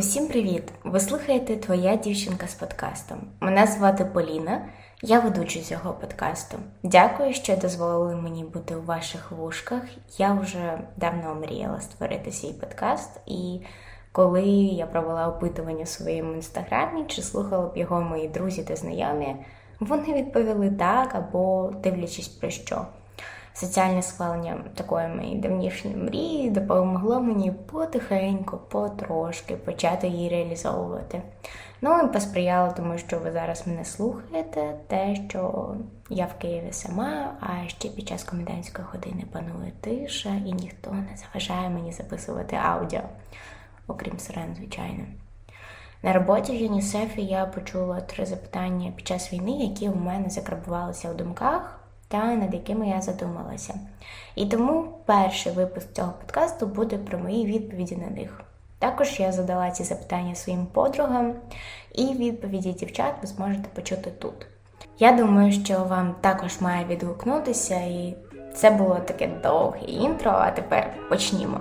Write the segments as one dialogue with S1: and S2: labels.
S1: Усім привіт! Ви слухаєте Твоя дівчинка з подкастом. Мене звати Поліна, я ведуча цього подкасту. Дякую, що дозволили мені бути у ваших вушках. Я вже давно мріяла створити свій подкаст, і коли я провела опитування у своєму інстаграмі, чи слухали б його мої друзі та знайомі, вони відповіли так або дивлячись про що. Соціальне схвалення такої моєї давнішньої мрії допомогло мені потихеньку, потрошки почати її реалізовувати. Ну і посприяло тому, що ви зараз мене слухаєте, те, що я в Києві сама, а ще під час комендантської години панує тиша, і ніхто не заважає мені записувати аудіо, окрім сирен, звичайно. На роботі в ЮНІСЕФі я почула три запитання під час війни, які у мене закрабувалися в думках та над якими я задумалася. І тому перший випуск цього подкасту буде про мої відповіді на них. Також я задала ці запитання своїм подругам, і відповіді дівчат ви зможете почути тут. Я думаю, що вам також має відгукнутися, і це було таке довге інтро, а тепер почнімо.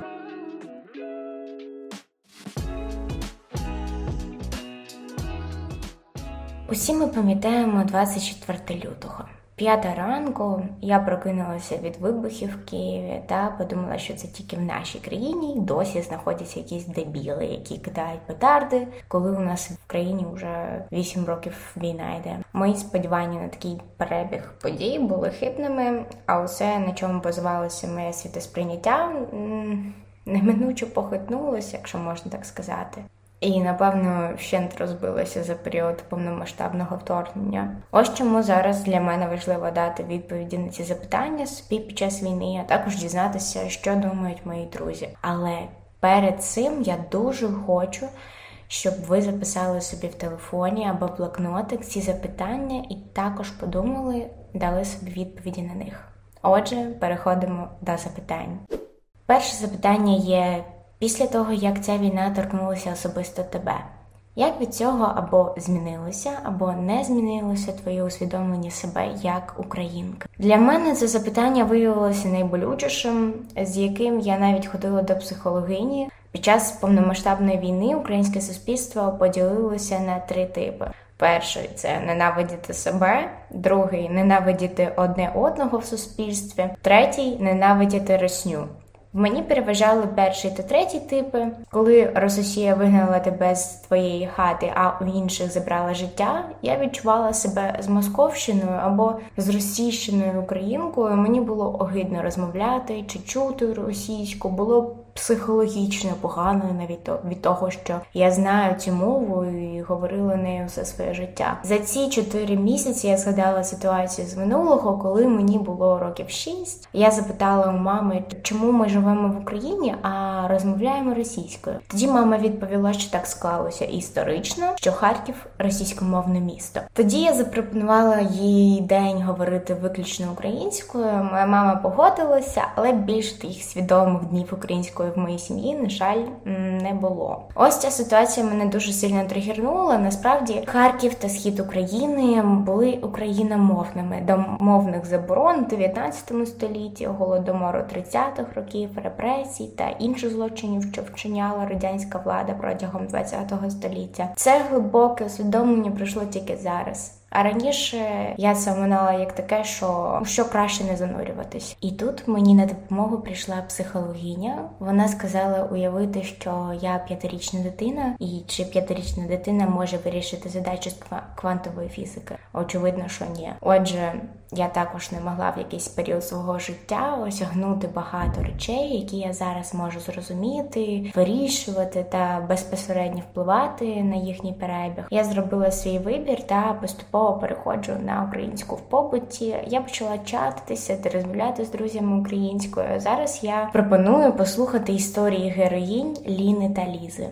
S1: Усі ми пам'ятаємо 24 лютого. П'ята ранку я прокинулася від вибухів в Києві та подумала, що це тільки в нашій країні досі знаходяться якісь дебіли, які кидають петарди, коли у нас в країні вже 8 років війна йде. Мої сподівання на такий перебіг подій були хибними, а усе на чому базувалося моє світосприйняття неминуче похитнулося, якщо можна так сказати. І напевно вщент розбилося за період повномасштабного вторгнення. Ось чому зараз для мене важливо дати відповіді на ці запитання собі під час війни, а також дізнатися, що думають мої друзі. Але перед цим я дуже хочу, щоб ви записали собі в телефоні або блокнотик ці запитання, і також подумали, дали собі відповіді на них. Отже, переходимо до запитань. Перше запитання є. Після того, як ця війна торкнулася особисто тебе, як від цього або змінилося, або не змінилося твоє усвідомлення себе як українка? Для мене це запитання виявилося найболючішим, з яким я навіть ходила до психологині. Під час повномасштабної війни українське суспільство поділилося на три типи. Перший це ненавидіти себе, другий ненавидіти одне одного в суспільстві, третій ненавидіти росню. Мені переважали перший та третій типи, коли Рососія вигнала тебе з твоєї хати, а у інших забрала життя. Я відчувала себе з Московщиною або з російщиною українкою. Мені було огидно розмовляти чи чути російську. Було психологічно поганою навіть від того, що я знаю цю мову і говорила нею все своє життя. За ці чотири місяці я згадала ситуацію з минулого, коли мені було років шість. Я запитала у мами, чому ми живемо в Україні, а розмовляємо російською. Тоді мама відповіла, що так склалося історично, що Харків російськомовне місто. Тоді я запропонувала їй день говорити виключно українською. Моя мама погодилася, але більш тих свідомих днів української в моїй сім'ї, на жаль, не було. Ось ця ситуація мене дуже сильно тригернула. Насправді, Харків та схід України були україномовними до мовних заборон в 19 столітті, голодомору 30-х років, репресій та інших злочинів, що вчиняла радянська влада протягом 20-го століття. Це глибоке усвідомлення пройшло тільки зараз. А раніше я це минала як таке, що що краще не занурюватись. І тут мені на допомогу прийшла психологиня. Вона сказала уявити, що я п'ятирічна дитина, і чи п'ятирічна дитина може вирішити задачу з квантової фізики? Очевидно, що ні. Отже, я також не могла в якийсь період свого життя осягнути багато речей, які я зараз можу зрозуміти, вирішувати та безпосередньо впливати на їхній перебіг. Я зробила свій вибір та поступово переходжу на українську в побуті. Я почала чатитися та розмовляти з друзями українською. Зараз я пропоную послухати історії героїнь Ліни та Лізи.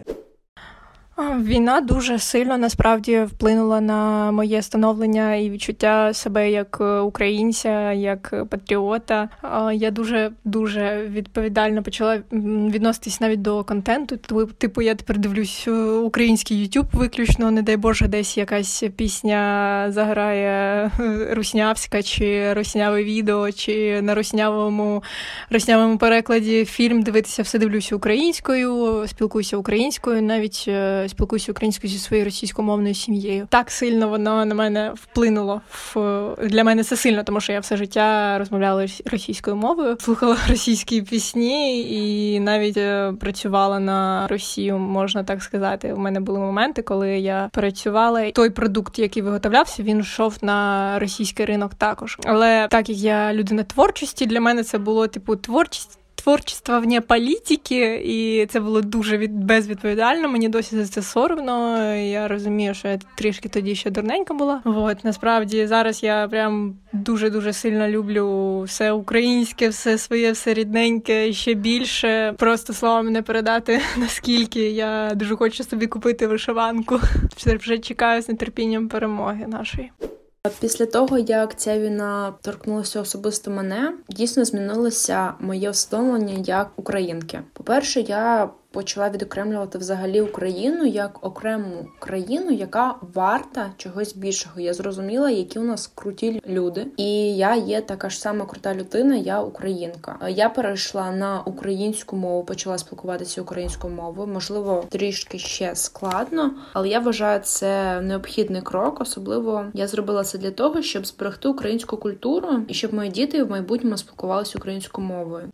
S2: Війна дуже сильно насправді вплинула на моє становлення і відчуття себе як е, українця, як патріота. Я дуже дуже відповідально почала відноситись навіть до контенту. Типу, я тепер дивлюсь е, український YouTube виключно, не дай Боже, десь якась пісня заграє е, руснявська чи русняве відео, чи на руснявому руснявому перекладі фільм дивитися все дивлюся українською, спілкуюся українською, навіть спілкуюся українською зі своєю російськомовною сім'єю. Так сильно воно на мене вплинуло. В для мене це сильно, тому що я все життя розмовляла російською мовою, слухала російські пісні і навіть е, працювала на Росію, можна так сказати. У мене були моменти, коли я працювала. Той продукт, який виготовлявся, він йшов на російський ринок також. Але так як я людина творчості, для мене це було типу творчість творчества вне політики, і це було дуже від безвідповідально. Мені досі за це соромно. Я розумію, що я трішки тоді ще дурненька була. От насправді зараз я прям дуже дуже сильно люблю все українське, все своє, все рідненьке ще більше. Просто словами не передати наскільки я дуже хочу собі купити вишиванку. Вже чекаю з нетерпінням перемоги нашої.
S3: Після того, як ця війна торкнулася особисто мене, дійсно змінилося моє усвідомлення як українки. По перше, я почала відокремлювати взагалі Україну як окрему країну, яка варта чогось більшого. Я зрозуміла, які у нас круті люди, і я є така ж сама крута людина. Я українка. Я перейшла на українську мову, почала спілкуватися українською мовою. Можливо, трішки ще складно, але я вважаю це необхідний крок. Особливо я зробила це для того, щоб зберегти українську культуру і щоб мої діти в майбутньому спілкувалися українською мовою.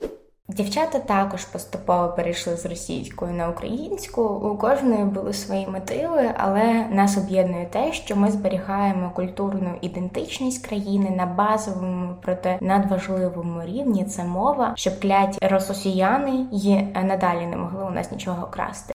S1: Дівчата також поступово перейшли з російської на українську. У кожної були свої мотиви, але нас об'єднує те, що ми зберігаємо культурну ідентичність країни на базовому, проте надважливому рівні. Це мова, щоб кляті росіяни і надалі не могли у нас нічого красти.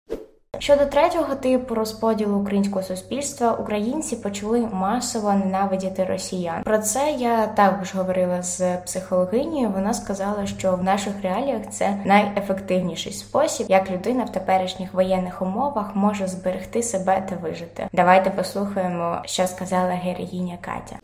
S1: Щодо третього типу розподілу українського суспільства, українці почали масово ненавидіти росіян. Про це я також говорила з психологинією. Вона сказала, що в наших реаліях це найефективніший спосіб, як людина в теперішніх воєнних умовах може зберегти себе та вижити. Давайте послухаємо, що сказала героїня Катя.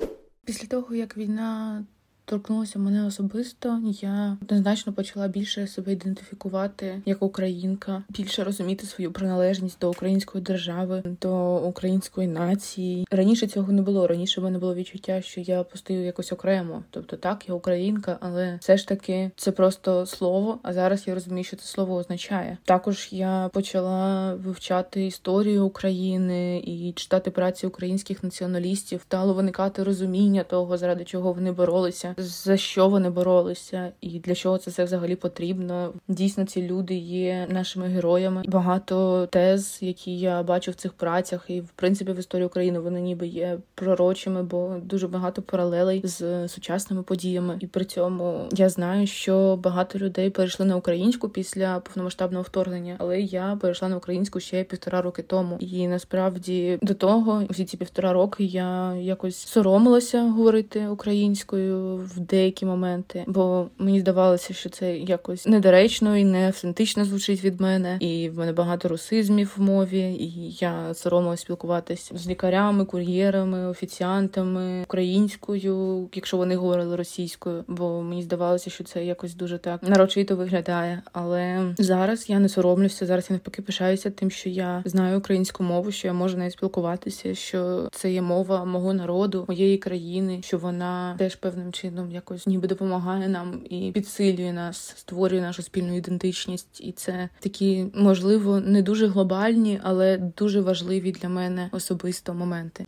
S4: Після того як війна торкнулося мене особисто. Я однозначно почала більше себе ідентифікувати як українка, більше розуміти свою приналежність до української держави, до української нації. Раніше цього не було. Раніше в мене було відчуття, що я постаю якось окремо. Тобто, так, я українка, але все ж таки це просто слово. А зараз я розумію, що це слово означає. Також я почала вивчати історію України і читати праці українських націоналістів. Стало виникати розуміння того, заради чого вони боролися за що вони боролися, і для чого це все взагалі потрібно. Дійсно, ці люди є нашими героями. Багато тез, які я бачу в цих працях, і в принципі в історії України вони ніби є пророчими, бо дуже багато паралелей з сучасними подіями. І при цьому я знаю, що багато людей перейшли на українську після повномасштабного вторгнення, але я перейшла на українську ще півтора роки тому. І насправді до того, всі ці півтора роки я якось соромилася говорити українською в деякі моменти, бо мені здавалося, що це якось недоречно і не автентично звучить від мене. І в мене багато русизмів в мові, і я соромилася спілкуватися з лікарями, кур'єрами, офіціантами українською, якщо вони говорили російською, бо мені здавалося, що це якось дуже так нарочито виглядає. Але зараз я не соромлюся. Зараз я навпаки пишаюся тим, що я знаю українську мову, що я можу нею спілкуватися, що це є мова мого народу, моєї країни, що вона теж певним чином чином якось ніби допомагає нам і підсилює нас, створює нашу спільну ідентичність, і це такі, можливо, не дуже глобальні, але дуже важливі для мене особисто моменти.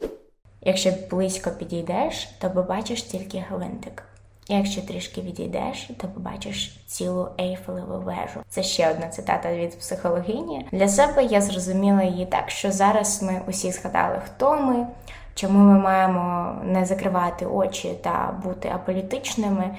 S1: Якщо близько підійдеш, то побачиш тільки гвинтик. Якщо трішки відійдеш, то побачиш цілу ейфелеву вежу. Це ще одна цитата від психологині. Для себе я зрозуміла її так, що зараз ми усі згадали, хто ми, чому ми маємо не закривати очі та бути аполітичними.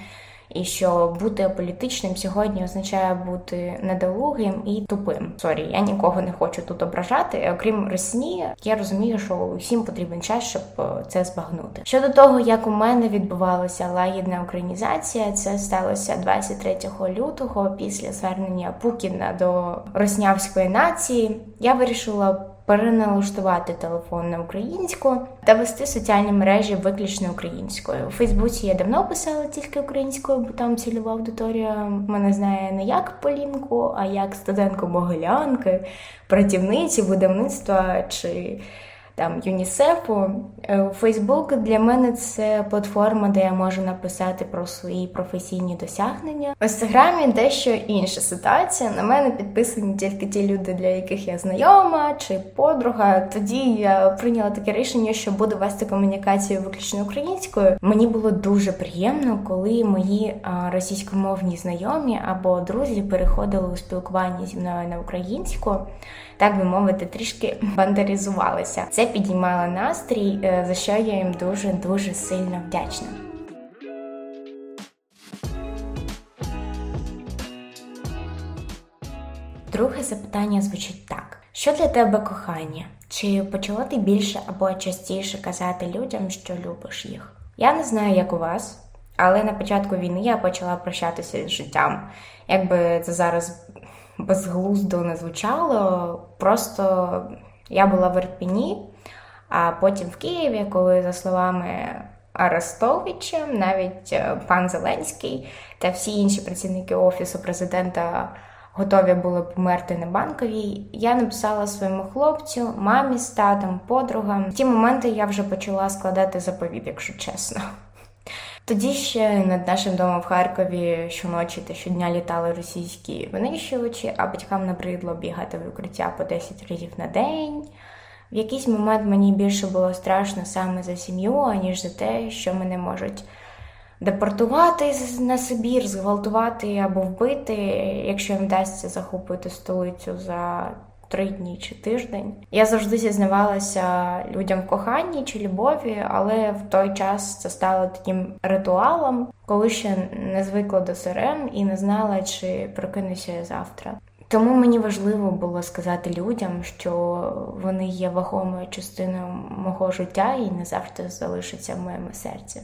S1: І що бути аполітичним сьогодні означає бути недолугим і тупим. Sorry, я нікого не хочу тут ображати. Окрім Росії, я розумію, що усім потрібен час, щоб е, це збагнути. Щодо того, як у мене відбувалася лагідна українізація, це сталося 23 лютого після звернення Пукіна до Роснявської нації. я вирішила переналаштувати телефон на українську та вести соціальні мережі виключно українською. У Фейсбуці я давно писала тільки українською, бо там цільова аудиторія мене знає не як Полінку, а як студентку Могилянки, працівниці, будівництва чи там ЮНІСЕФу. Е, Фейсбук для мене це платформа, де я можу написати про свої професійні досягнення. В інстаграмі дещо інша ситуація. На мене підписані тільки ті люди, для яких я знайома чи подруга. Тоді я прийняла таке рішення, що буду вести комунікацію виключно українською. Мені було дуже приємно, коли мої російськомовні знайомі або друзі переходили у спілкуванні зі мною на українську так би мовити, трішки бандеризувалися. Це підіймало настрій, е, за що я їм дуже дуже сильно вдячна. Друге запитання звучить так: що для тебе кохання? Чи почала ти більше або частіше казати людям, що любиш їх? Я не знаю, як у вас, але на початку війни я почала прощатися з життям. Якби це зараз безглуздо не звучало. Просто я була в Ірпіні, а потім в Києві, коли, за словами Арестовича, навіть е, пан Зеленський та всі інші працівники Офісу президента. Готові були померти на банковій. Я написала своєму хлопцю, мамі з татом, подругам. В ті моменти я вже почала складати заповіт, якщо чесно. Тоді ще над нашим домом в Харкові щоночі та щодня літали російські винищувачі, а батькам набридло бігати в укриття по 10 разів на день. В якийсь момент мені більше було страшно саме за сім'ю, аніж за те, що мене можуть депортувати на Сибір, зґвалтувати або вбити, якщо їм вдасться захопити столицю за три дні чи тиждень. Я завжди зізнавалася людям в коханні чи любові, але в той час це стало таким ритуалом, коли ще не звикла до сирен і не знала, чи прокинуся я завтра. Тому мені важливо було сказати людям, що вони є вагомою частиною мого життя і не завжди залишаться в моєму серці.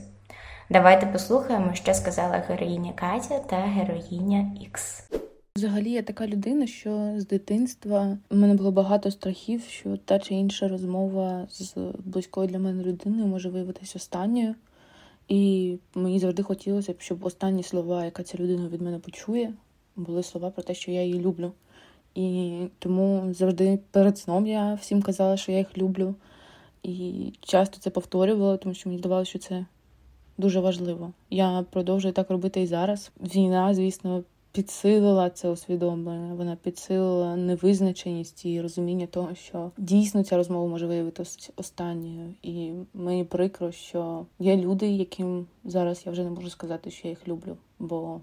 S1: Давайте послухаємо, що сказала героїня Катя та героїня Ікс.
S4: Взагалі, я така людина, що з дитинства в мене було багато страхів, що та чи інша розмова з близькою для мене людиною може виявитися останньою. І мені завжди хотілося б, щоб останні слова, яка ця людина від мене почує, були слова про те, що я її люблю. І тому завжди перед сном я всім казала, що я їх люблю. І часто це повторювала, тому що мені здавалося, що це дуже важливо. Я продовжую так робити і зараз. Війна, звісно, підсилила це усвідомлення, вона підсилила невизначеність і розуміння того, що дійсно ця розмова може виявитися останньою. І мені прикро, що є люди, яким зараз я вже не можу сказати, що я їх люблю, бо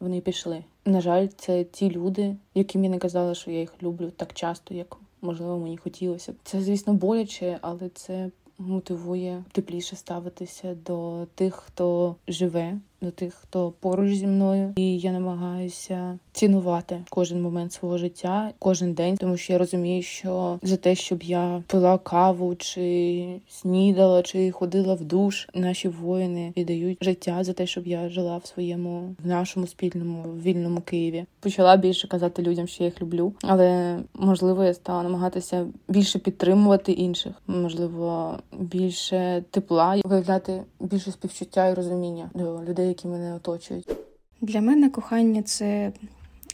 S4: вони пішли. На жаль, це ті люди, яким я не казала, що я їх люблю так часто, як можливо мені хотілося. Це, звісно, боляче, але це мотивує тепліше ставитися до тих, хто живе, до тих, хто поруч зі мною, і я намагаюся цінувати кожен момент свого життя, кожен день, тому що я розумію, що за те, щоб я пила каву, чи снідала, чи ходила в душ, наші воїни віддають життя за те, щоб я жила в своєму в нашому спільному вільному Києві. Почала більше казати людям, що я їх люблю, але можливо я стала намагатися більше підтримувати інших, можливо, більше тепла, виявляти більше співчуття і розуміння до людей які мене оточують.
S2: Для мене кохання це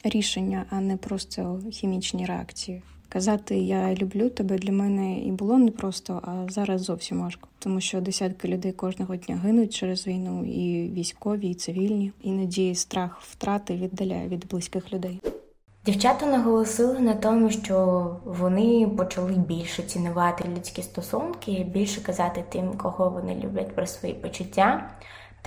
S2: рішення, а не просто хімічні реакції. Казати я люблю тебе для мене і було непросто, а зараз зовсім важко, тому що десятки людей кожного дня гинуть через війну, і військові, і цивільні. Іноді страх втрати віддаляє від близьких людей.
S1: Дівчата наголосили на тому, що вони почали більше цінувати людські стосунки, більше казати тим, кого вони люблять про свої почуття.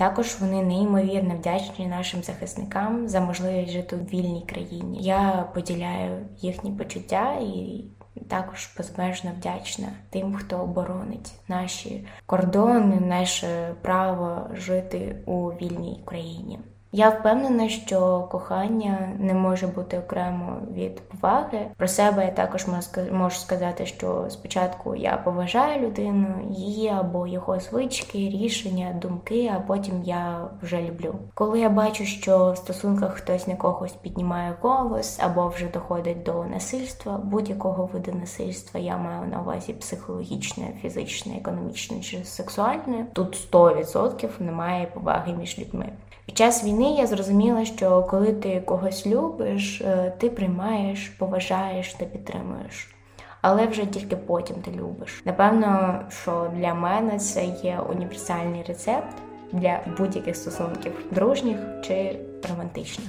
S1: Також вони неймовірно вдячні нашим захисникам за можливість жити у вільній країні. Я поділяю їхні почуття і також безмежно вдячна тим, хто оборонить наші кордони, наше право жити у вільній країні. Я впевнена, що кохання не може бути окремо від поваги. Про себе я також можу сказати, що спочатку я поважаю людину, її або його звички, рішення, думки, а потім я вже люблю. Коли я бачу, що в стосунках хтось на когось піднімає голос або вже доходить до насильства, будь-якого виду насильства, я маю на увазі психологічне, фізичне, економічне чи сексуальне, тут 100% немає поваги між людьми. Під час війни я зрозуміла, що коли ти когось любиш, е, ти приймаєш, поважаєш та підтримуєш. Але вже тільки потім ти любиш. Напевно, що для мене це є універсальний рецепт для будь-яких стосунків дружніх чи романтичних.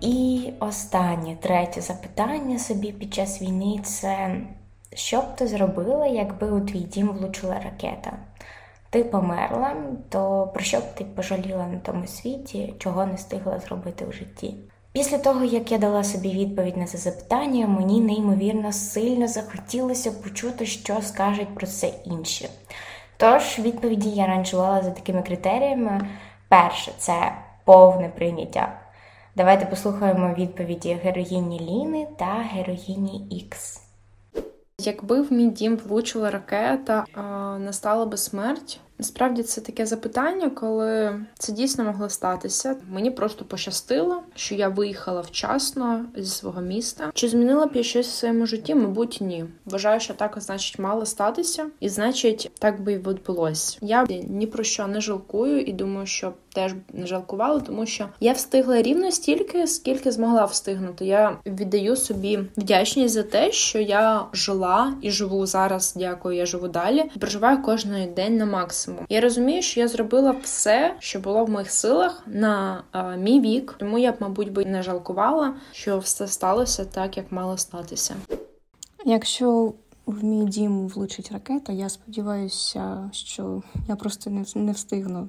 S1: І останнє третє запитання собі під час війни це що б ти зробила, якби у твій дім влучила ракета? Ти померла, то про що б ти пожаліла на тому світі, чого не встигла зробити в житті? Після того, як я дала собі відповідь на це запитання, мені неймовірно сильно захотілося почути, що скажуть про це інші. Тож відповіді я ранжувала за такими критеріями: перше це повне прийняття. Давайте послухаємо відповіді героїні Ліни та героїні Ікс.
S3: Якби в мій дім влучила ракета, настала би смерть. Насправді це таке запитання, коли це дійсно могло статися. Мені просто пощастило, що я виїхала вчасно зі свого міста. Чи змінила б я щось в своєму житті? Мабуть, ні. Вважаю, що так значить мало статися, і значить, так би і відбулось. Я ні про що не жалкую, і думаю, що теж не жалкувала, тому що я встигла рівно стільки, скільки змогла встигнути. Я віддаю собі вдячність за те, що я жила і живу зараз. Дякую, я живу далі. Проживаю кожен день на максимум. Я розумію, що я зробила все, що було в моїх силах на а, мій вік, тому я б, мабуть, би не жалкувала, що все сталося так, як мало статися.
S5: Якщо в мій дім влучить ракета, я сподіваюся, що я просто не, не встигну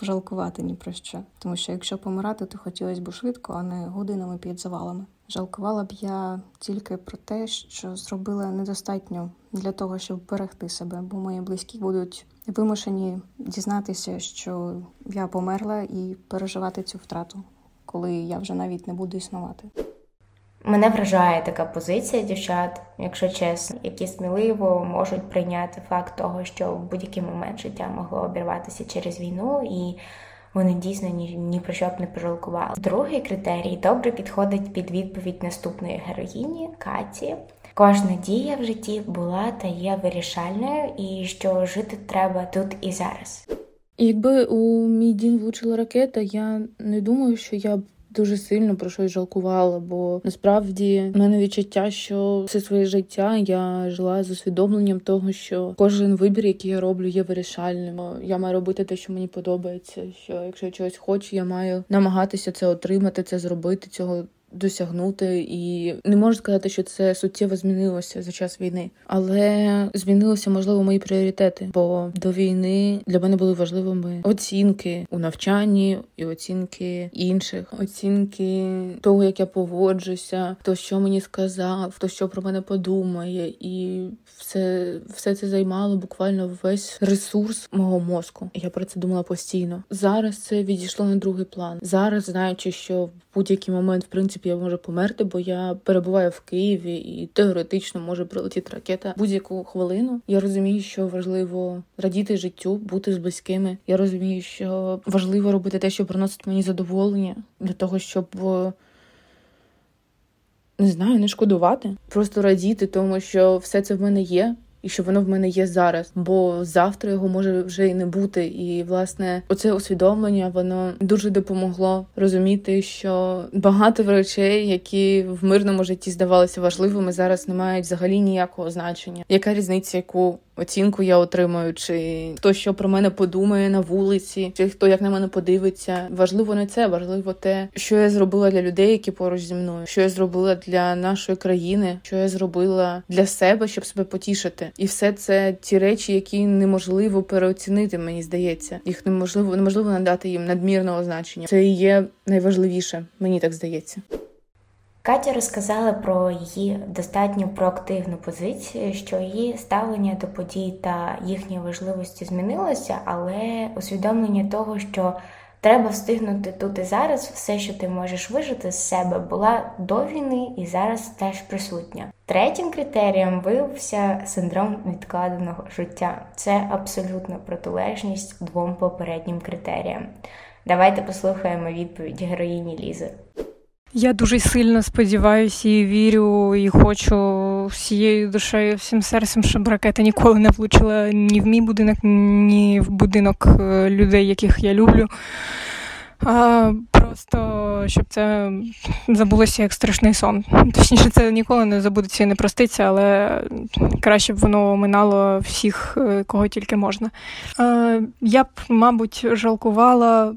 S5: пожалкувати ні про що. Тому що якщо помирати, то хотілося б швидко, а не годинами під завалами. Жалкувала б я тільки про те, що зробила недостатньо для того, щоб берегти себе, бо мої близькі будуть вимушені дізнатися, що я померла, і переживати цю втрату, коли я вже навіть не буду існувати.
S1: Мене вражає така позиція дівчат, якщо чесно, які сміливо можуть прийняти факт того, що в будь-який момент життя могло обірватися через війну, і вони дійсно ні, ні про що б не пожалкували. Другий критерій добре підходить під відповідь наступної героїні Каті. Кожна дія в житті була та є вирішальною, і що жити треба тут і зараз.
S4: Якби у мій дім влучила ракета, я не думаю, що я б дуже сильно про щось жалкувала, бо насправді в мене відчуття, що все своє життя я жила з усвідомленням того, що кожен вибір, який я роблю, є вирішальним. Я маю робити те, що мені подобається. Що якщо я чогось хочу, я маю намагатися це отримати, це зробити цього досягнути, і не можу сказати, що це суттєво змінилося за час війни, але змінилися можливо мої пріоритети. Бо до війни для мене були важливими оцінки у навчанні і оцінки інших, оцінки того, як я поводжуся, хто що мені сказав, хто що про мене подумає, і все, все це займало буквально весь ресурс мого мозку. Я про це думала постійно. Зараз це відійшло на другий план. Зараз знаючи, що в будь-який момент, в принципі, я можу померти, бо я перебуваю в Києві і теоретично може прилетіти ракета будь-яку хвилину. Я розумію, що важливо радіти життю, бути з близькими. Я розумію, що важливо робити те, що приносить мені задоволення для того, щоб. Не знаю, не шкодувати, просто радіти, тому що все це в мене є і що воно в мене є зараз, бо завтра його може вже і не бути. І власне, оце усвідомлення воно дуже допомогло розуміти, що багато речей, які в мирному житті здавалися важливими, зараз не мають взагалі ніякого значення. Яка різниця, яку оцінку я отримую, чи хто що про мене подумає на вулиці, чи хто як на мене подивиться. Важливо не це, важливо те, що я зробила для людей, які поруч зі мною, що я зробила для нашої країни, що я зробила для себе, щоб себе потішити. І все це ті речі, які неможливо переоцінити, мені здається. Їх неможливо неможливо надати їм надмірного значення. Це і є найважливіше, мені так здається.
S1: Катя розказала про її достатньо проактивну позицію, що її ставлення до подій та їхньої важливості змінилося, але усвідомлення того, що треба встигнути тут і зараз, все, що ти можеш вижити з себе, була до війни і зараз теж присутня. Третім критерієм виявився синдром відкладеного життя. Це абсолютна протилежність двом попереднім критеріям. Давайте послухаємо відповідь героїні Лізи.
S2: Я дуже сильно сподіваюся і вірю, і хочу всією душею, всім серцем, щоб ракета ніколи не влучила ні в мій будинок, ні в будинок е, людей, яких я люблю. А, Просто щоб це забулося як страшний сон. Точніше, це ніколи не забудеться і не проститься, але краще б воно минало всіх, е, кого тільки можна. А, Я б, мабуть, жалкувала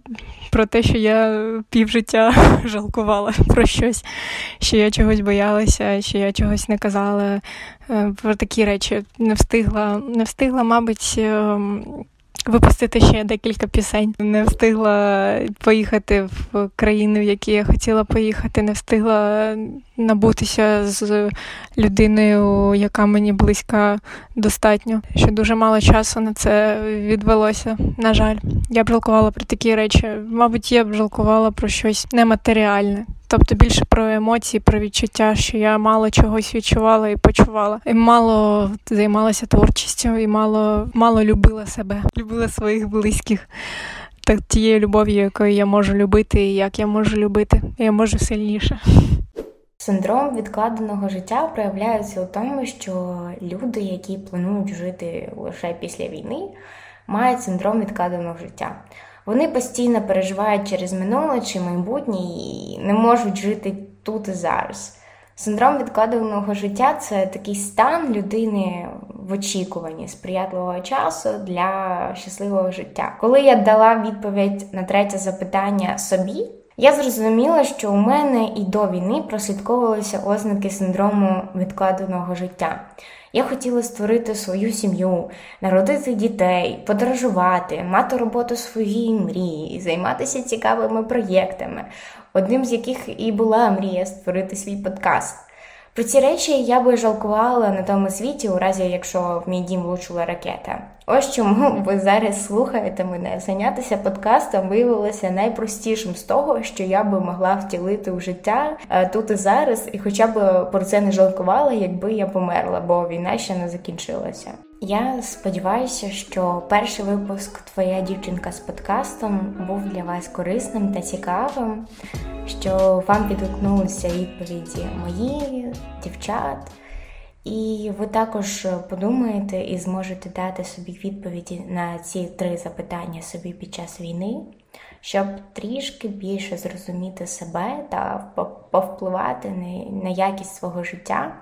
S2: про те, що я півжиття жалкувала про щось, що я чогось боялася, що я чогось не казала. Е, про такі речі не встигла, не встигла, мабуть. Випустити ще декілька пісень. Не встигла поїхати в країни, в які я хотіла поїхати, не встигла набутися з людиною, яка мені близька достатньо. Що дуже мало часу на це відвелося. На жаль, я б жалкувала про такі речі. Мабуть, я б жалкувала про щось нематеріальне. Тобто більше про емоції, про відчуття, що я мало чогось відчувала і почувала, і мало займалася творчістю, і мало мало любила себе, любила своїх близьких. Так тією любов'ю, якою я можу любити, і як я можу любити, я можу сильніше.
S1: Синдром відкладеного життя проявляється у тому, що люди, які планують жити лише після війни, мають синдром відкладеного життя. Вони постійно переживають через минуле чи майбутнє і не можуть жити тут і зараз. Синдром відкладеного життя це такий стан людини в очікуванні сприятливого часу для щасливого життя. Коли я дала відповідь на третє запитання собі, я зрозуміла, що у мене і до війни прослідковувалися ознаки синдрому відкладеного життя. Я хотіла створити свою сім'ю, народити дітей, подорожувати, мати роботу своїй мрії, займатися цікавими проєктами, одним з яких і була мрія створити свій подкаст. Про ці речі я би жалкувала на тому світі, у разі якщо в мій дім влучила ракета. Ось чому ви зараз слухаєте мене. Зайнятися подкастом виявилося найпростішим з того, що я би могла втілити у життя е, тут і зараз, і хоча б про це не жалкувала, якби я померла, бо війна ще не закінчилася. Я сподіваюся, що перший випуск Твоя дівчинка з подкастом був для вас корисним та цікавим, що вам відгукнулися відповіді мої, дівчат. І ви також подумаєте і зможете дати собі відповіді на ці три запитання собі під час війни, щоб трішки більше зрозуміти себе та повпливати на якість свого життя,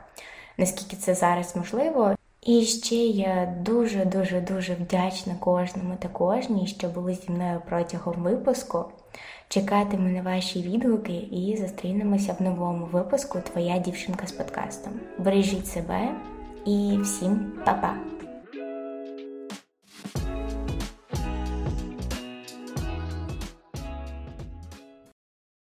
S1: наскільки це зараз можливо. І ще я дуже-дуже дуже вдячна кожному та кожній, що були зі мною протягом випуску. Чекатиму на ваші відгуки і зустрінемося в новому випуску Твоя дівчинка з подкастом. Бережіть себе і всім па-па!